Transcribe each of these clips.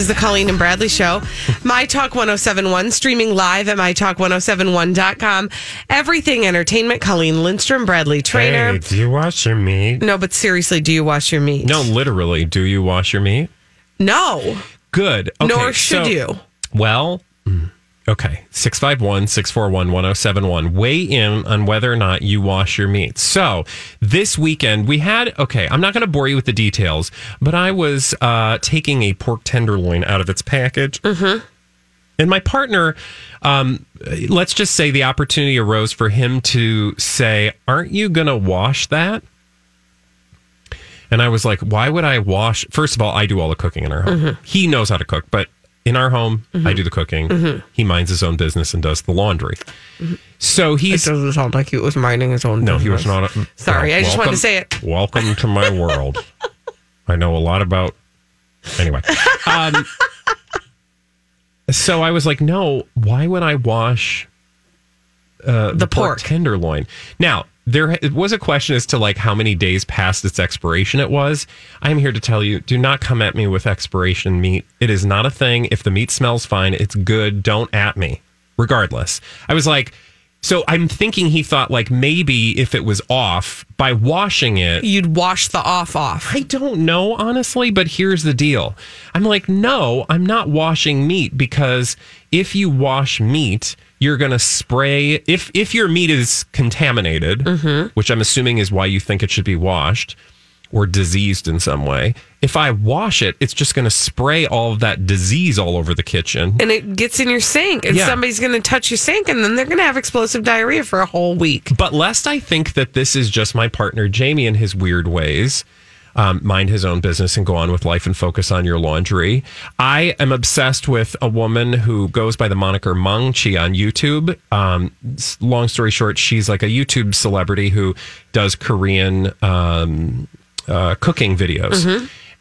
is the Colleen and Bradley Show. My Talk 1071, streaming live at mytalk1071.com. Everything entertainment. Colleen Lindstrom, Bradley Trainer. Hey, do you wash your meat? No, but seriously, do you wash your meat? No, literally, do you wash your meat? No. Good. Okay, Nor should so- you. Well, okay. 651 641 1071. Weigh in on whether or not you wash your meat. So, this weekend we had, okay, I'm not going to bore you with the details, but I was uh, taking a pork tenderloin out of its package. Mm-hmm. And my partner, um, let's just say the opportunity arose for him to say, Aren't you going to wash that? And I was like, why would I wash? First of all, I do all the cooking in our home. He knows how to cook, but in our home, I do the cooking. He minds his own business and does the laundry. So It doesn't sound like he was minding his own business. no, he was not. A, Sorry, well, I just wanted to say it. Welcome to my world. I know a lot about. Anyway, um, so I was like, no. Why would I wash uh, the, pork. pork. tenderloin? Now there it was a question as to like how many days past its expiration it was. I am here to tell you: do not come at me with expiration meat. It is not a thing. If the meat smells fine, it's good. Don't at me. Regardless, I was like. So I'm thinking he thought like maybe if it was off by washing it, You'd wash the off off. I don't know, honestly, but here's the deal. I'm like, no, I'm not washing meat because if you wash meat, you're going to spray if if your meat is contaminated, mm-hmm. which I'm assuming is why you think it should be washed or diseased in some way. If I wash it, it's just going to spray all of that disease all over the kitchen. And it gets in your sink, and Yeah. somebody's going to touch your sink, and then they're going to have explosive diarrhea for a whole week. But lest I think that this is just my partner Jamie and his weird ways, um, mind his own business and go on with life and focus on your laundry. I am obsessed with a woman who goes by the moniker Mung Chi on YouTube. Um, long story short, she's like a YouTube celebrity who does Korean um, uh, cooking videos.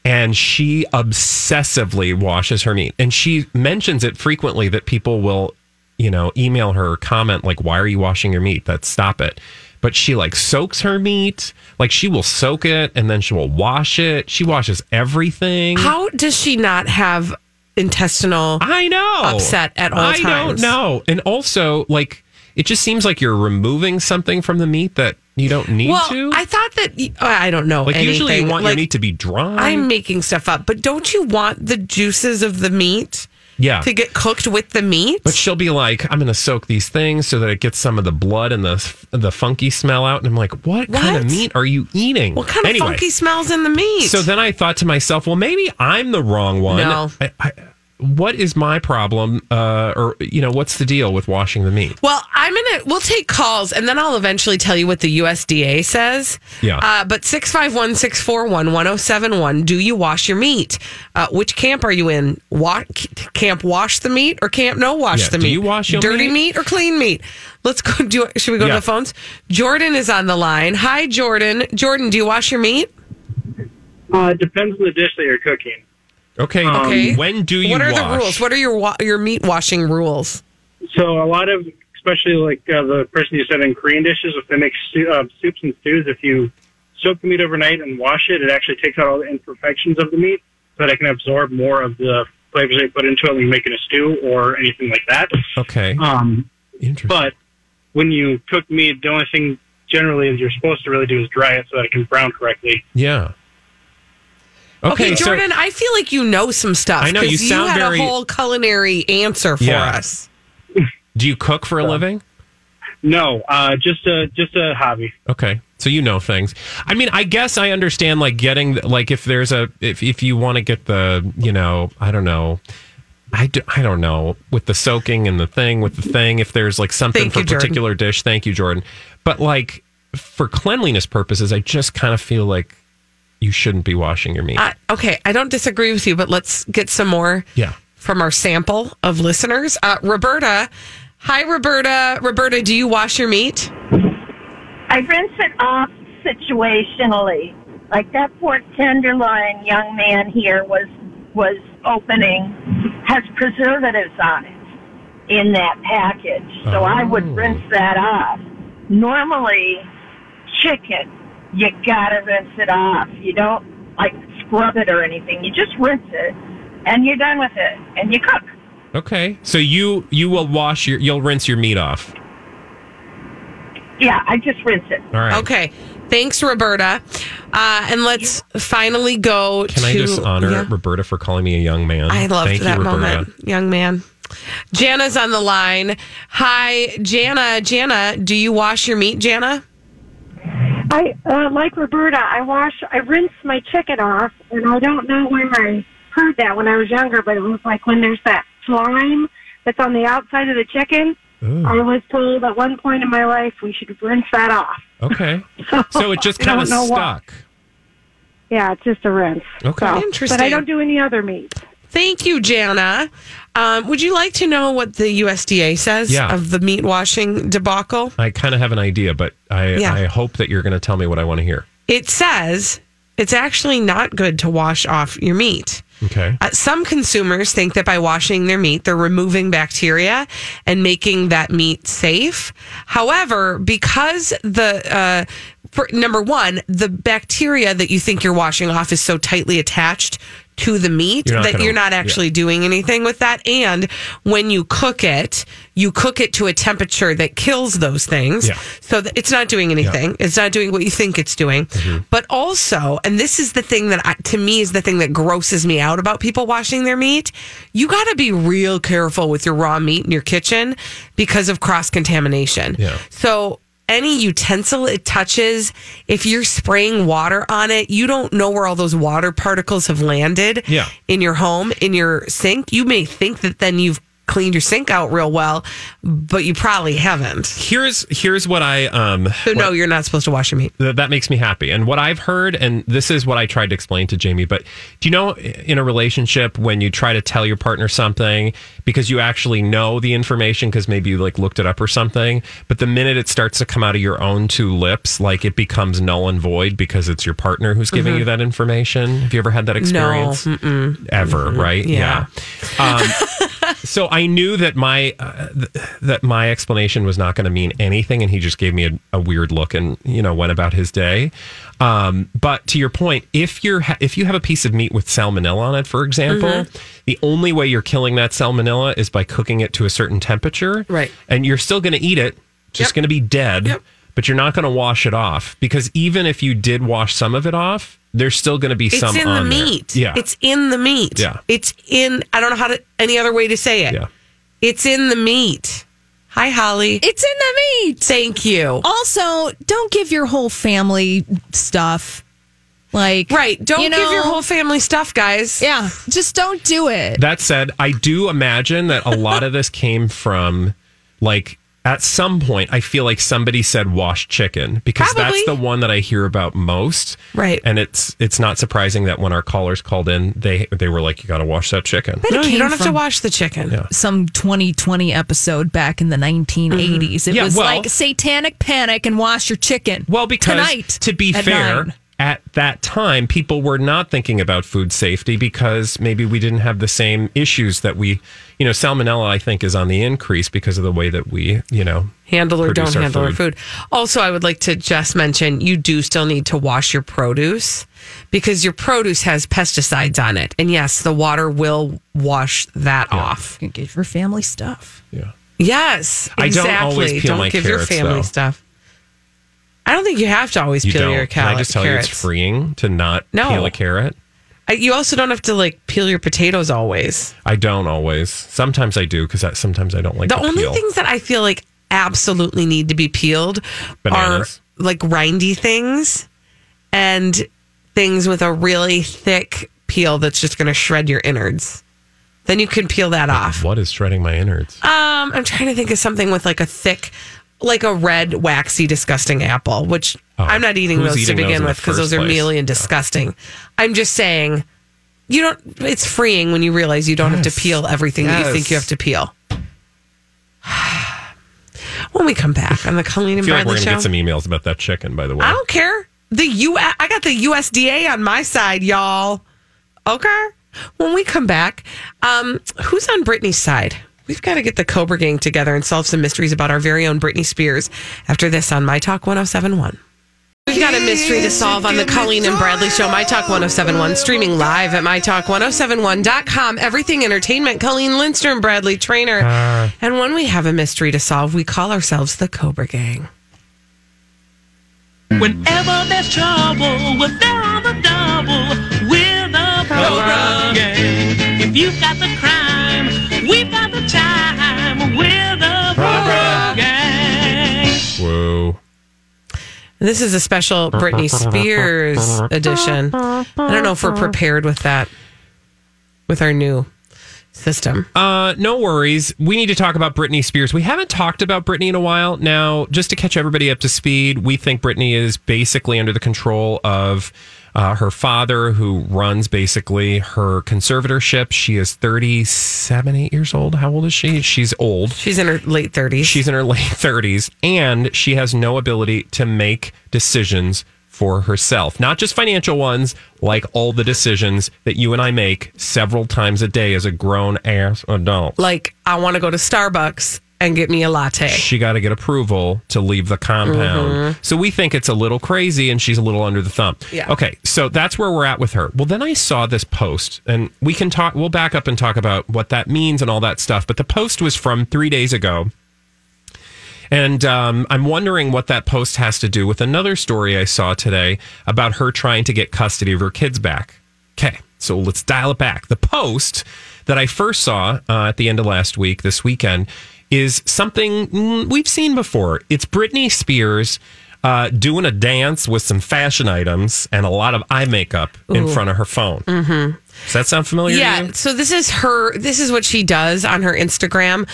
And she obsessively washes her meat. And she mentions it frequently that people will you know, email her or comment like, "Why are you washing your meat?" That stop it. But she like soaks her meat, like she will soak it and then she will wash it. She washes everything. How does she not have intestinal? I know upset at all I don't know. And also, like, it just seems like you're removing something from the meat that you don't need well, to. I thought that y- uh, I don't know. like, usually you want Like, your meat to be dry. I'm making stuff up, but don't you want the juices of the meat yeah. to get cooked with the meat? But she'll be like, "I'm going to soak these things so that it gets some of the blood and the the funky smell out." And I'm like, "What, kind of meat are you eating?" what kind Anyway. of funky smells in the meat? So then I thought to myself, well, maybe I'm the wrong one. No. I, I, what is my problem? Uh, or, you know, what's the deal with washing the meat? Well, I'm gonna. We'll take calls, and then I'll eventually tell you what the USDA says. Yeah. Uh, but six five one six four one one zero seven one. Do you wash your meat? Uh, which camp are you in? Wa- camp wash the meat or camp no wash Yeah, the do meat? you wash your dirty meat? meat? or clean meat? Let's go. Do should we go Yeah. to the phones? Jordan is on the line. Hi, Jordan. Jordan, do you wash your meat? Uh, it depends on the dish that you're cooking. Okay. Okay. When do you what are wash? the rules? What are your wa- your meat washing rules? So a lot of, especially like uh, the person you said in Korean dishes, if they make stu- uh, soups and stews, if you soak the meat overnight and wash it, it actually takes out all the imperfections of the meat so that it can absorb more of the flavors they put into it when you're making a stew or anything like that. okay. Um, Interesting. but when you cook meat, the only thing generally is you're supposed to really do is dry it so that it can brown correctly. yeah. Okay, so- Jordan, I feel like you know some stuff. I know, you 'cause sound had very- a whole culinary answer for Yeah. us. do you cook for a living? No, uh, just a just a hobby. Okay. So you know things. I mean, I guess I understand like getting like if there's a if if you want to get the, you know, I don't know. I, do, I don't know with the soaking and the thing with the thing if there's like something Thank for you, a Jordan. particular dish. Thank you, Jordan. But like for cleanliness purposes, I just kind of feel like you shouldn't be washing your meat. Uh, okay, I don't disagree with you, but let's get some more yeah. from our sample of listeners. Uh, Roberta, hi, Roberta. Roberta, do you wash your meat? I rinse it off situationally. Like that pork tenderloin young man here was was opening has preservatives on it in that package. So I would Oh. rinse that off. Normally chicken, you gotta rinse it off. You don't like scrub it or anything. You just rinse it and you're done with it and you cook. Okay. So you you will wash your you'll rinse your meat off. Yeah, I just rinse it. All right. Okay. Thanks, Roberta. Uh, and let's finally go Can to. I just honor Yeah. Roberta for calling me a young man? I loved Thank that you, moment, young man. Jana's on the line. Hi, Jana. Jana, do you wash your meat, Jana? I uh, like Roberta. I wash, I rinse my chicken off, and I don't know where I heard that when I was younger, but it was like when there's that slime that's on the outside of the chicken. Ooh. I was told at one point in my life we should rinse that off. Okay. So it just I kind of don't why. stuck. Yeah, it's just a rinse. Okay. So- Interesting. But I don't do any other meat. Thank you, Jana. Um, would you like to know what the USDA says Yeah. of the meat washing debacle? I kind of have an idea, but I, Yeah. I hope that you're going to tell me what I want to hear. It says it's actually not good to wash off your meat. Okay. Uh, some consumers think that by washing their meat, they're removing bacteria and making that meat safe. However, because the uh, for, number one, the bacteria that you think you're washing off is so tightly attached to the meat You're that gonna- you're not actually doing anything with that. And when you cook it, you cook it to a temperature that kills those things. Yeah. So that it's not doing anything. It's not doing what you think it's doing. Mm-hmm. But also, and this is the thing that I, to me is the thing that grosses me out about people washing their meat. You got to be real careful with your raw meat in your kitchen because of cross contamination. Yeah. So any utensil it touches, if you're spraying water on it, you don't know where all those water particles have landed Yeah. in your home, in your sink. You may think that then you've cleaned your sink out real well, but you probably haven't. Here's here's what I um So no, you're not supposed to wash your meat. th- that makes me happy. And what I've heard, and this is what I tried to explain to Jamie, but do you know in a relationship when you try to tell your partner something because you actually know the information because maybe you like looked it up or something, but the minute it starts to come out of your own two lips, like it becomes null and void because it's your partner who's giving you that information. Have you ever had that experience? No, Ever, right? Yeah. Um, so I knew that my uh, th- that my explanation was not going to mean anything, and he just gave me a, a weird look and you know went about his day. Um, but to your point, if you're ha- if you have a piece of meat with salmonella on it, for example, Mm-hmm. the only way you're killing that salmonella is by cooking it to a certain temperature, Right. And you're still going to eat it, just Yep. going to be dead. Yep. But you're not going to wash it off because even if you did wash some of it off, there's still going to be It's some in the on there. meat. Yeah, It's in the meat. Yeah. It's in I don't know how to any other way to say it. yeah. It's in the meat. Hi, Holly. It's in the meat. Thank you. Also, don't give your whole family stuff. Like Right. Don't you give your whole family stuff, guys. Yeah, just don't do it. That said, I do imagine that a lot of this came from like at some point I feel like somebody said wash chicken because Probably. that's the one that I hear about most. Right. And it's it's not surprising that when our callers called in, they they were like, You gotta wash that chicken. But No, you don't have to wash the chicken. Yeah. Some 2020 episode back in the 1980s. Mm-hmm. It Yeah, was well- like satanic panic and wash your chicken. Well, because tonight to be fair, nine. At that time, people were not thinking about food safety because maybe we didn't have the same issues that we, you know, salmonella, I think, is on the increase because of the way that we, you know, Handle or don't our handle our food. Also, I would like to just mention you do still need to wash your produce because your produce has pesticides on it. And yes, the water will wash that off. You can give your family stuff. Yeah. Yes. I don't exactly. always peel Don't my give your carrots, family though. stuff. I don't think you have to always You peel don't. your Can I just tell carrots. you it's freeing to not No. peel a carrot? I- You also don't have to like peel your potatoes always. I don't always. Sometimes I do because sometimes I don't like The the only peel. things that I feel like absolutely need to be peeled Bananas. are like rindy things and things with a really thick peel that's just going to shred your innards. Then you can peel that off. What is shredding my innards? Um, I'm trying to think of something with like a thick, like a red, waxy, disgusting apple, which Oh, I'm not eating those eating to begin in the with because those are place? mealy and disgusting. I'm just saying, you don't. It's freeing when you realize you don't have to peel everything that you think you have to peel. when we come back on the Colleen and I feel like we're gonna show, get some emails about that chicken. By the way, I don't care. The U. I got the USDA on my side, y'all. Okay. When we come back, um, who's on Britney's side? We've got to get the Cobra Gang together and solve some mysteries about our very own Britney Spears after this on My Talk 1071. We've got a mystery to solve on the Colleen and Bradley Show, My Talk 1071, streaming live at MyTalk1071.com. Everything Entertainment, Colleen Lindstrom, Bradley Trainer. Uh. and when we have a mystery to solve, we call ourselves the Cobra Gang. Whenever there's trouble, we're there on the double. We're the Cobra Gang. If you've got the crime, This is a special Britney Spears edition. I don't know if we're prepared with that, with our new system. Uh, no worries. We need to talk about Britney Spears. We haven't talked about Britney in a while. Now, just to catch everybody up to speed, we think Britney is basically under the control of uh, her father, who runs basically her conservatorship. She is 37, 8 years old. How old is she? She's old. She's in her late 30s. She's in her late 30s, and she has no ability to make decisions for herself, not just financial ones, like all the decisions that you and I make several times a day as a grown ass adult. like, I want to go to Starbucks and get me a latte. She got to get approval to leave the compound. So we think it's a little crazy and she's a little under the thumb. Yeah. Okay. So that's where we're at with her. Well, then I saw this post and we can talk, we'll back up and talk about what that means and all that stuff. But the post was from three days ago. And um, I'm wondering what that post has to do with another story I saw today about her trying to get custody of her kids back. Okay, so let's dial it back. The post that I first saw uh, at the end of last week, this weekend, is something mm, we've seen before. It's Britney Spears uh, doing a dance with some fashion items and a lot of eye makeup in front of her phone. Mm-hmm. Does that sound familiar to Yeah. So this is her. This is what she does on her Instagram.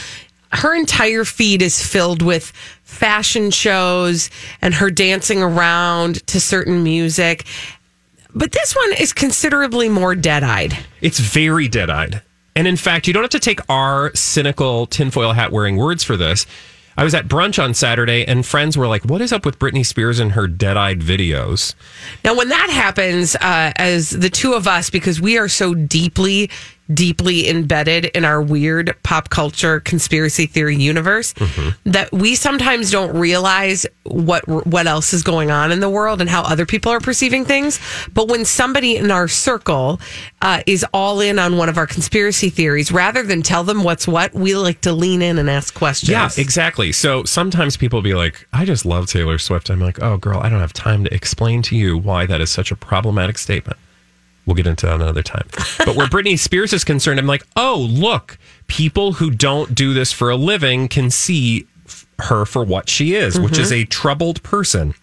Her entire feed is filled with fashion shows and her dancing around to certain music. But this one is considerably more dead eyed. It's very dead eyed. And in fact, you don't have to take our cynical tinfoil hat wearing words for this. I was at brunch on Saturday and friends were like, What is up with Britney Spears and her dead eyed videos? Now, when that happens, uh, as the two of us, because we are so deeply, deeply embedded in our weird pop culture conspiracy theory universe, that we sometimes don't realize what what else is going on in the world and how other people are perceiving things. But when somebody in our circle uh, is all in on one of our conspiracy theories, rather than tell them what's what, we like to lean in and ask questions. Yeah, exactly. So sometimes people be like, I just love Taylor Swift. I'm like, Oh, girl, I don't have time to explain to you why that is such a problematic statement. We'll get into that another time. But where Britney Spears is concerned, I'm like, oh, look, people who don't do this for a living can see f- her for what she is, which is a troubled person.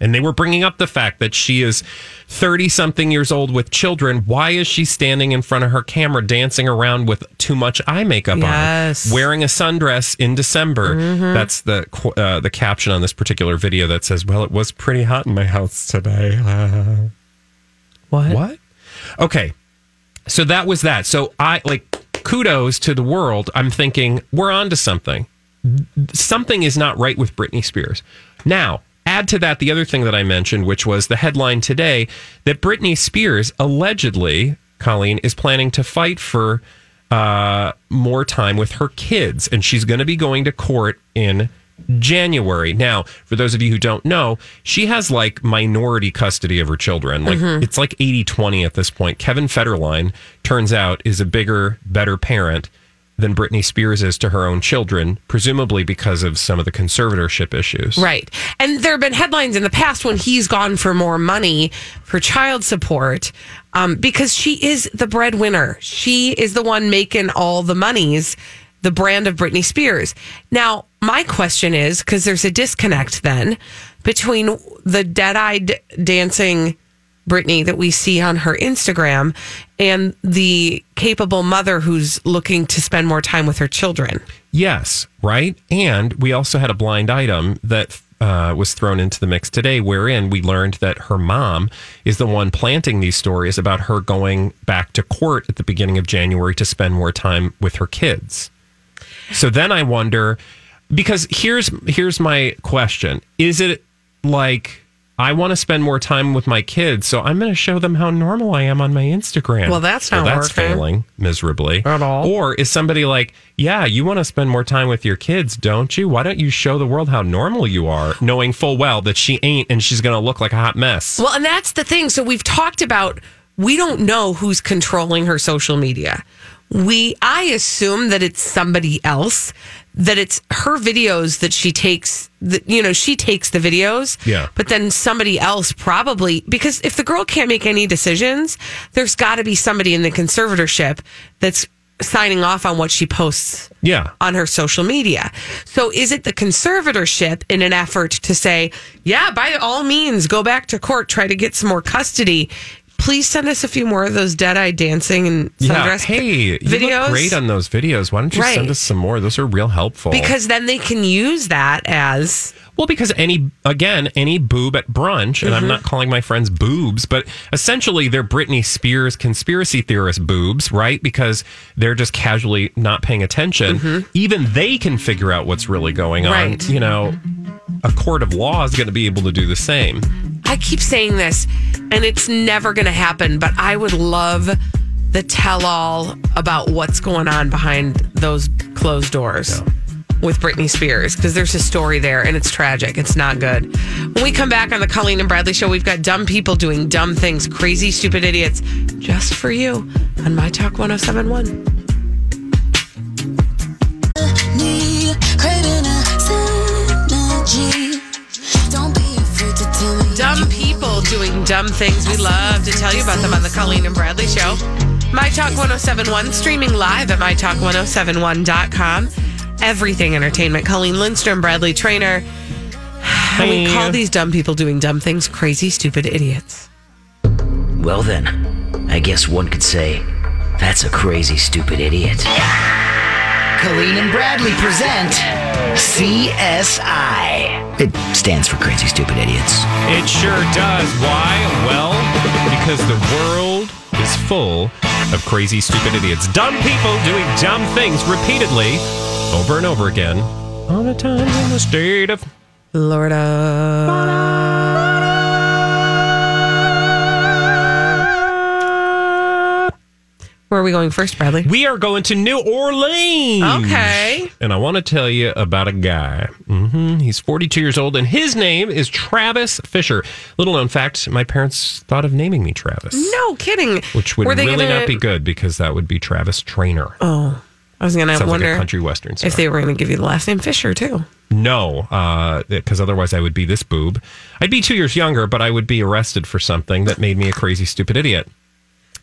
And they were bringing up the fact that she is 30 something years old with children. Why is she standing in front of her camera dancing around with too much eye makeup Yes. on? Wearing a sundress in December. That's the uh, the caption on this particular video that says, "Well, it was pretty hot in my house today." Uh, What? what? Okay. So that was that. So I like kudos to the world. I'm thinking we're on to something. Something is not right with Britney Spears. Now, add to that the other thing that I mentioned, which was the headline today that Britney Spears allegedly, Colleen, is planning to fight for uh, more time with her kids. And she's going to be going to court in January. Now, for those of you who don't know, she has like minority custody of her children. Like it's like 80 20 at this point. Kevin Federline turns out is a bigger, better parent than Britney Spears is to her own children, presumably because of some of the conservatorship issues. Right. And there have been headlines in the past when he's gone for more money for child support um, because she is the breadwinner. She is the one making all the monies, the brand of Britney Spears. Now, my question is because there's a disconnect then between the dead eyed dancing Britney that we see on her Instagram and the capable mother who's looking to spend more time with her children. Yes, right. And we also had a blind item that uh, was thrown into the mix today, wherein we learned that her mom is the one planting these stories about her going back to court at the beginning of January to spend more time with her kids. So then I wonder, because here's here's my question: Is it like? I want to spend more time with my kids, so I'm going to show them how normal I am on my Instagram. Well, that's not that's working. failing miserably At all. Or is somebody like, yeah, you want to spend more time with your kids, don't you? Why don't you show the world how normal you are, knowing full well that she ain't and she's going to look like a hot mess? Well, and that's the thing. So we've talked about we don't know who's controlling her social media. We I assume that it's somebody else, that it's her videos that she takes that you know, she takes the videos. Yeah. But then somebody else probably because if the girl can't make any decisions, there's got to be somebody in the conservatorship that's signing off on what she posts Yeah. on her social media. So is it the conservatorship in an effort to say, yeah, by all means, go back to court, try to get some more custody? Please send us a few more of those dead eye dancing and Yeah. sundress Hey, you videos. look great on those videos. Why don't you Right. send us some more? Those are real helpful. because then they can use that as Well, because any again, any boob at brunch, and Mm-hmm. I'm not calling my friends boobs, but essentially they're Britney Spears conspiracy theorist boobs, right? Because they're just casually not paying attention. Even they can figure out what's really going on. Mm-hmm. Right. You know, a court of law is going to be able to do the same. I keep saying this, and it's never going to happen, but I would love the tell all about what's going on behind those closed doors with Britney Spears because there's a story there and it's tragic. It's not good. When we come back on the Colleen and Bradley show, we've got dumb people doing dumb things, crazy, stupid idiots, just for you on My Talk 1071. Dumb things. We love to tell you about them on the Colleen and Bradley Show. My Talk 1071, streaming live at MyTalk1071.com. Everything entertainment. Colleen Lindstrom, Bradley Trainer. And we call these dumb people doing dumb things crazy, stupid idiots. Well, then, I guess one could say that's a crazy, stupid idiot. Colleen and Bradley present CSI. It stands for Crazy Stupid Idiots. It sure does. Why? Well, because the world is full of crazy, stupid idiots. Dumb people doing dumb things repeatedly over and over again. All the time in the state of Where are we going first, Bradley? We are going to New Orleans. Okay. And I want to tell you about a guy. hmm He's 42 years old, and his name is Travis Fisher. Little known fact my parents thought of naming me Travis, No kidding. which would Were they really gonna- not be good because that would be Travis Trainer. Oh, I was going to Sounds like wonder a country western if they were going to give you the last name Fisher, too. No, because otherwise I would be this boob. I'd be two years younger, but I would be arrested for something that made me a crazy, stupid idiot.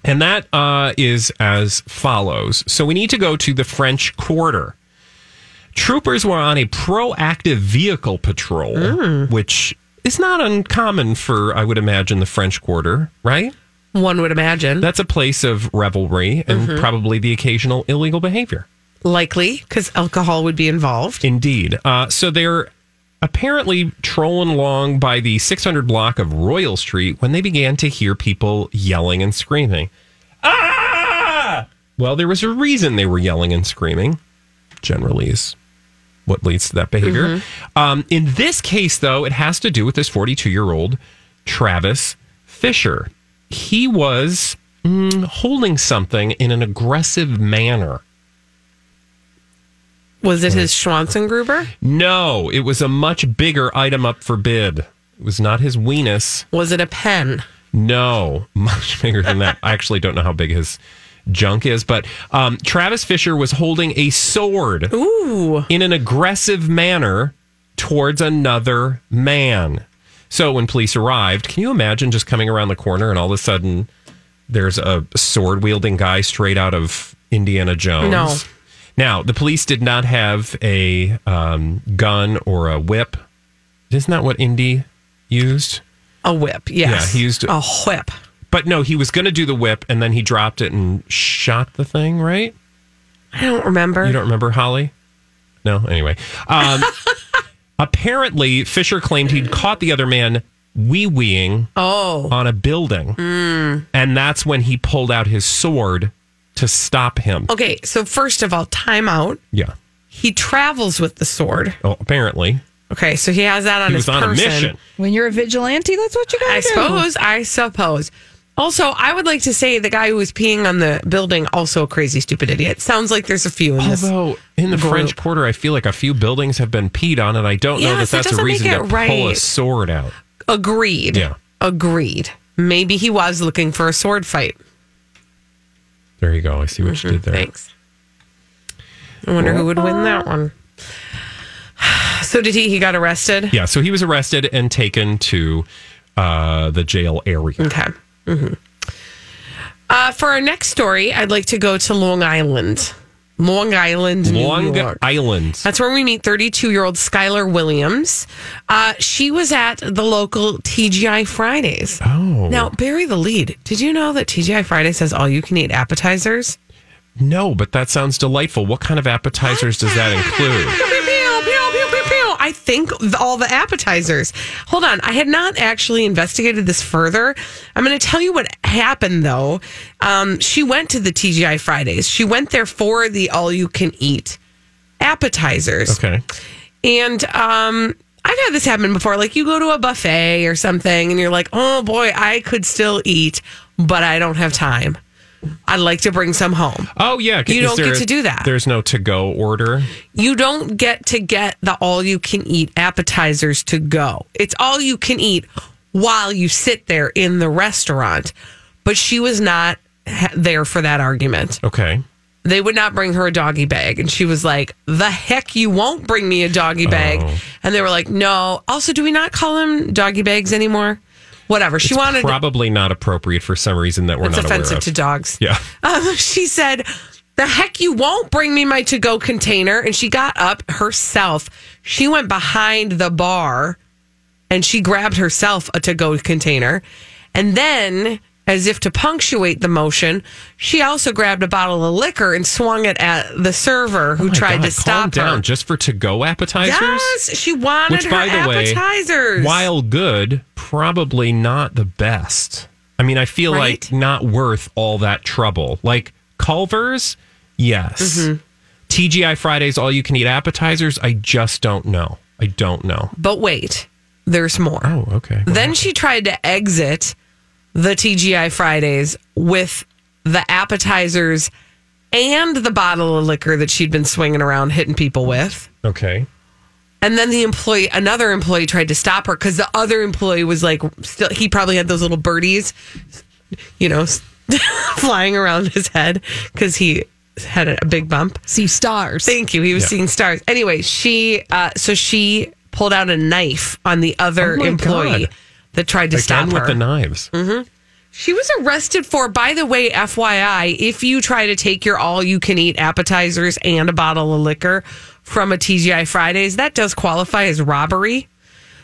And that uh, is as follows. So we need to go to the French Quarter. Troopers were on a proactive vehicle patrol, which is not uncommon for, I would imagine, the French Quarter, right? One would imagine. That's a place of revelry and probably the occasional illegal behavior. Likely, because alcohol would be involved. Indeed. Uh, so they're apparently trolling along by the 600 block of Royal Street when they began to hear people yelling and screaming. Ah! Well, there was a reason they were yelling and screaming. Generally, is what leads to that behavior. Um, in this case, though, it has to do with this 42 year old Travis Fisher. He was mm, holding something in an aggressive manner. Was it his Schwanzengruber? No, it was a much bigger item up for bid. It was not his weenus. Was it a pen? No, much bigger than that. I actually don't know how big his junk is. But um, Travis Fisher was holding a sword Ooh. in an aggressive manner towards another man. So when police arrived, can you imagine just coming around the corner and all of a sudden there's a sword wielding guy straight out of Indiana Jones? No. Now, the police did not have a um, gun or a whip. Isn't that what Indy used? A whip, yes. Yeah, he used- a whip. But no, he was going to do the whip and then he dropped it and shot the thing, right? I don't remember. You don't remember Holly? No. Anyway, um, apparently Fisher claimed he'd caught the other man wee weeing oh. on a building, and that's when he pulled out his sword to stop him. Okay, so first of all, time out. Yeah. He travels with the sword. Oh, apparently Okay, so he has that on he his was on person. a mission. When you're a vigilante, that's what you got to I do. suppose. I suppose. Also, I would like to say the guy who was peeing on the building, also a crazy, stupid idiot. Sounds like there's a few in this. Although in the group. French Quarter, I feel like a few buildings have been peed on, and I don't know that that's a reason it to pull a sword out. Agreed. Yeah. Agreed. Maybe he was looking for a sword fight. There you go. I see what you did there. Thanks. I wonder who would win that one. So did he? He got arrested. Yeah, so he was arrested and taken to uh, the jail area. Okay. hmm Uh, for our next story, I'd like to go to Long Island. Long Island, New Long York. Island. That's where we meet 32 year old Skylar Williams. Uh, she was at the local TGI Fridays. Oh. Now, bury the lead. Did you know that TGI Fridays has all you can eat appetizers? No, but that sounds delightful. What kind of appetizers does that include? I think all the appetizers. Hold on. I had not actually investigated this further. I'm going to tell you what happened, though. Um, she went to the TGI Fridays. She went there for the all you can eat appetizers. Okay. And um, I've had this happen before. Like you go to a buffet or something and you're like, oh boy, I could still eat, but I don't have time. I'd like to bring some home. Oh yeah, You don't there get to do that. There's no to go order. You don't get to get the all you can eat appetizers to go. It's all you can eat while you sit there in the restaurant. But she was not ha- there for that argument. Okay. They would not bring her a doggy bag. And she was like, the heck you won't bring me a doggy bag. Oh. And they were like, no. Also, do we not call them doggy bags anymore? Whatever. She wanted probably not appropriate for some reason that we're it's not offensive aware of. to dogs. Yeah. Um, she said, The heck you won't bring me my to go container. And she got up herself. She went behind the bar and she grabbed herself a to go container. And then, as if to punctuate the motion, she also grabbed a bottle of liquor and swung it at the server who Oh tried God, to stop calm down her. just for to go appetizers. Yes, she wanted Which, her by the way, appetizers. while good, probably not the best. I mean, I feel Right? like not worth all that trouble. Like Culver's, yes. Mm-hmm. TGI Fridays, all you can eat appetizers. I just don't know. I don't know. But wait, there's more. Oh, okay. Then she tried to exit the TGI Fridays with the appetizers and the bottle of liquor that she'd been swinging around hitting people with. Okay. And then the employee, another employee tried to stop her because the other employee was like, still, he probably had those little birdies, you know, flying around his head because he had a big bump. See stars. Thank you. He was Yeah. seeing stars. Anyway, she, uh, so she pulled out a knife on the other Oh my employee God. That tried to Again stop with the knives. Mm-hmm. She was arrested for, by the way, FYI, if you try to take your all you can eat appetizers and a bottle of liquor from a TGI Fridays, that does qualify as robbery.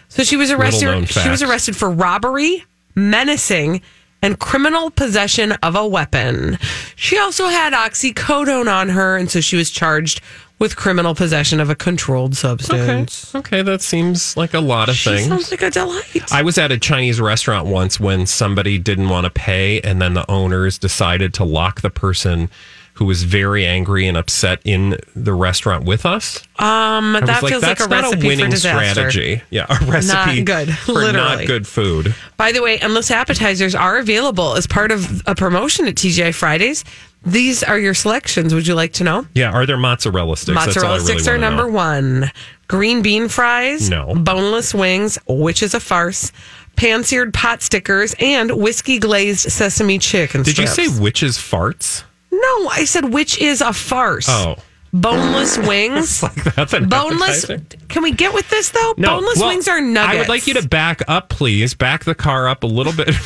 So she was arrested. She was arrested for robbery, menacing, and criminal possession of a weapon. She also had oxycodone on her, and so she was charged with criminal possession of a controlled substance. Okay, okay that seems like a lot of She things. sounds like a delight. I was at a Chinese restaurant once when somebody didn't want to pay, and then the owners decided to lock the person who was very angry and upset in the restaurant with us. um, I that like, feels that's like a not recipe a for winning disaster. strategy. Yeah, a recipe Not good, for literally. not good food. By the way, endless appetizers are available as part of a promotion at TGI Fridays. These are your selections. Would you like to know? Yeah, are there mozzarella sticks? That's Mozzarella really sticks are wanna know. number one. Green bean fries, No. boneless wings, which is a farce, pan-seared pot stickers, and whiskey glazed sesame chicken Did you strips. say witches' farts? No, I said which is a farce. Oh. Boneless wings. That's an Boneless. appetizer. Can we get with this though? No. Boneless well, wings are nuggets. I would like you to back up, please. Back the car up a little bit.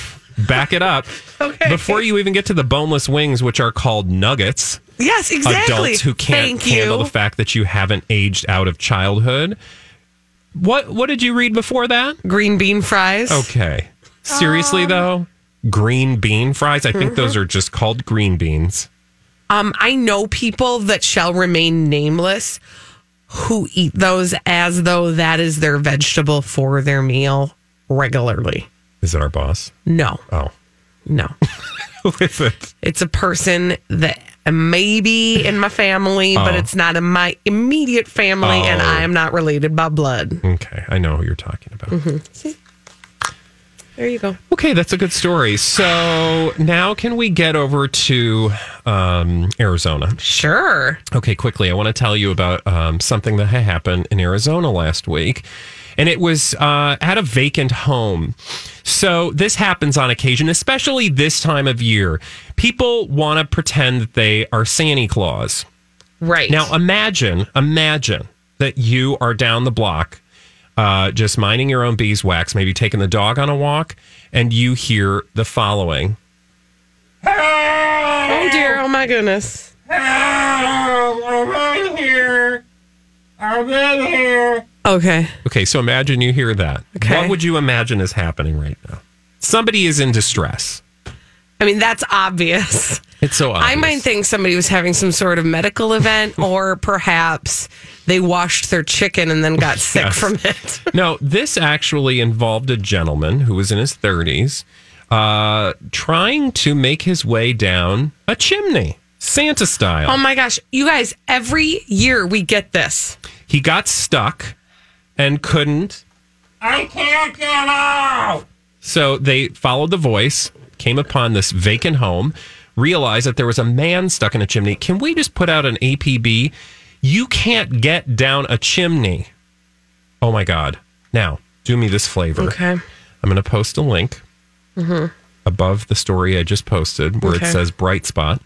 back it up. Okay. Before you even get to the boneless wings, which are called nuggets. Yes, exactly. Adults who can't Thank handle you. the fact that you haven't aged out of childhood. What what did you read before that? Green bean fries. Okay. Seriously though? Green bean fries? I think those are just called green beans. Um, I know people that shall remain nameless who eat those as though that is their vegetable for their meal regularly. Is it our boss? No, Oh. no. Who is it? It's a person that may be in my family, but Oh. it's not in my immediate family, and Oh. I am not related by blood. Okay, I know who you're talking about. Mm-hmm. There you go. Okay, that's a good story. So now can we get over to um, Arizona? Sure. Okay, quickly, I want to tell you about um, something that had happened in Arizona last week. And it was uh, at a vacant home. So this happens on occasion, especially this time of year. People want to pretend that they are Santa Claus. Right. Now imagine, imagine that you are down the block, uh, just minding your own beeswax, maybe taking the dog on a walk, and you hear the following. oh dear. Oh my goodness. Okay. Okay, so imagine you hear that. Okay. What would you imagine is happening right now? Somebody is in distress. I mean, that's obvious. It's so obvious. I might think somebody was having some sort of medical event, or perhaps they washed their chicken and then got sick Yes. from it. No, this actually involved a gentleman who was in his 30s uh, trying to make his way down a chimney, Santa style. Oh my gosh. You guys, every year we get this. he got stuck and couldn't. I can't get out. So they followed the voice, came upon this vacant home, realized that there was a man stuck in a chimney. Can we just put out an APB? You can't get down a chimney. Oh my God. Now, do me this flavor. Okay. I'm going to post a link mm-hmm. above the story I just posted where Okay. it says bright spot.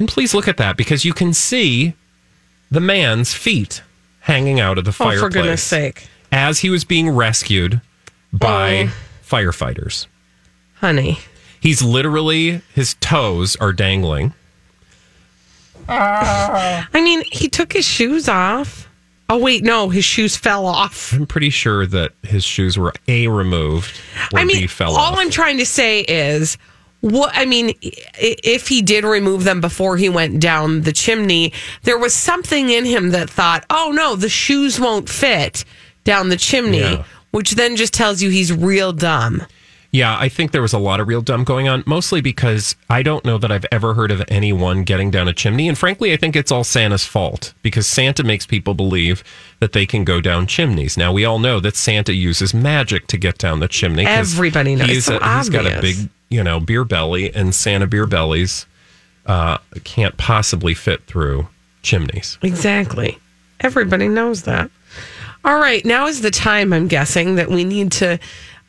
And please look at that because you can see the man's feet hanging out of the fireplace. Oh, for goodness sake. as he was being rescued by oh. firefighters. Honey. He's literally, his toes are dangling. Ah. I mean, he took his shoes off. Oh, wait, no, his shoes fell off. I'm pretty sure that his shoes were A, removed, or I B, mean, fell all off. I'm trying to say is, what I mean, if he did remove them before he went down the chimney, there was something in him that thought, "Oh no, the shoes won't fit down the chimney," Yeah. which then just tells you he's real dumb. Yeah, I think there was a lot of real dumb going on, mostly because I don't know that I've ever heard of anyone getting down a chimney. And frankly, I think it's all Santa's fault because Santa makes people believe that they can go down chimneys. Now, we all know that Santa uses magic to get down the chimney. Everybody knows. He's, so a, he's got a big, you know, beer belly, and Santa beer bellies uh, can't possibly fit through chimneys. Exactly. Everybody knows that. All right, now is the time I'm guessing that we need to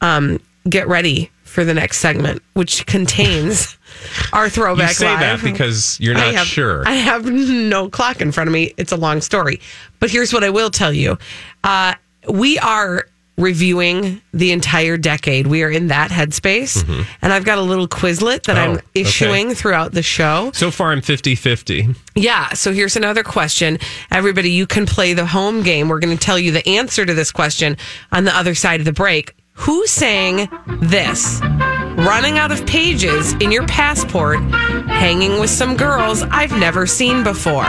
um, get ready for the next segment, which contains our throwback you say live. that because you're I not have, sure. I have no clock in front of me. It's a long story. But here's what I will tell you. Uh, we are reviewing the entire decade. We are in that headspace. And I've got a little Quizlet that Mm-hmm. Oh, I'm okay. issuing throughout the show. so far, I'm 50 50. Yeah. So here's another question. Everybody, you can play the home game. We're going to tell you the answer to this question on the other side of the break. Who sang this? Running out of pages in your passport, hanging with some girls I've never seen before.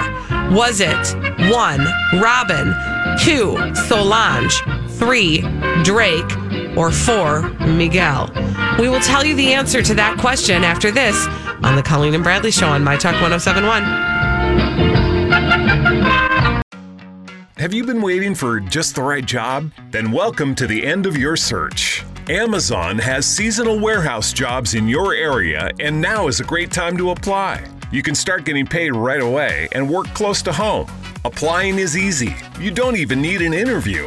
Was it one, Robin, two, Solange, three, Drake, or four, Miguel? We will tell you the answer to that question after this on the Colleen and Bradley Show on My Talk 1071. Have you been waiting for just the right job? Then welcome to the end of your search. Amazon has seasonal warehouse jobs in your area, and now is a great time to apply. You can start getting paid right away and work close to home. Applying is easy. You don't even need an interview.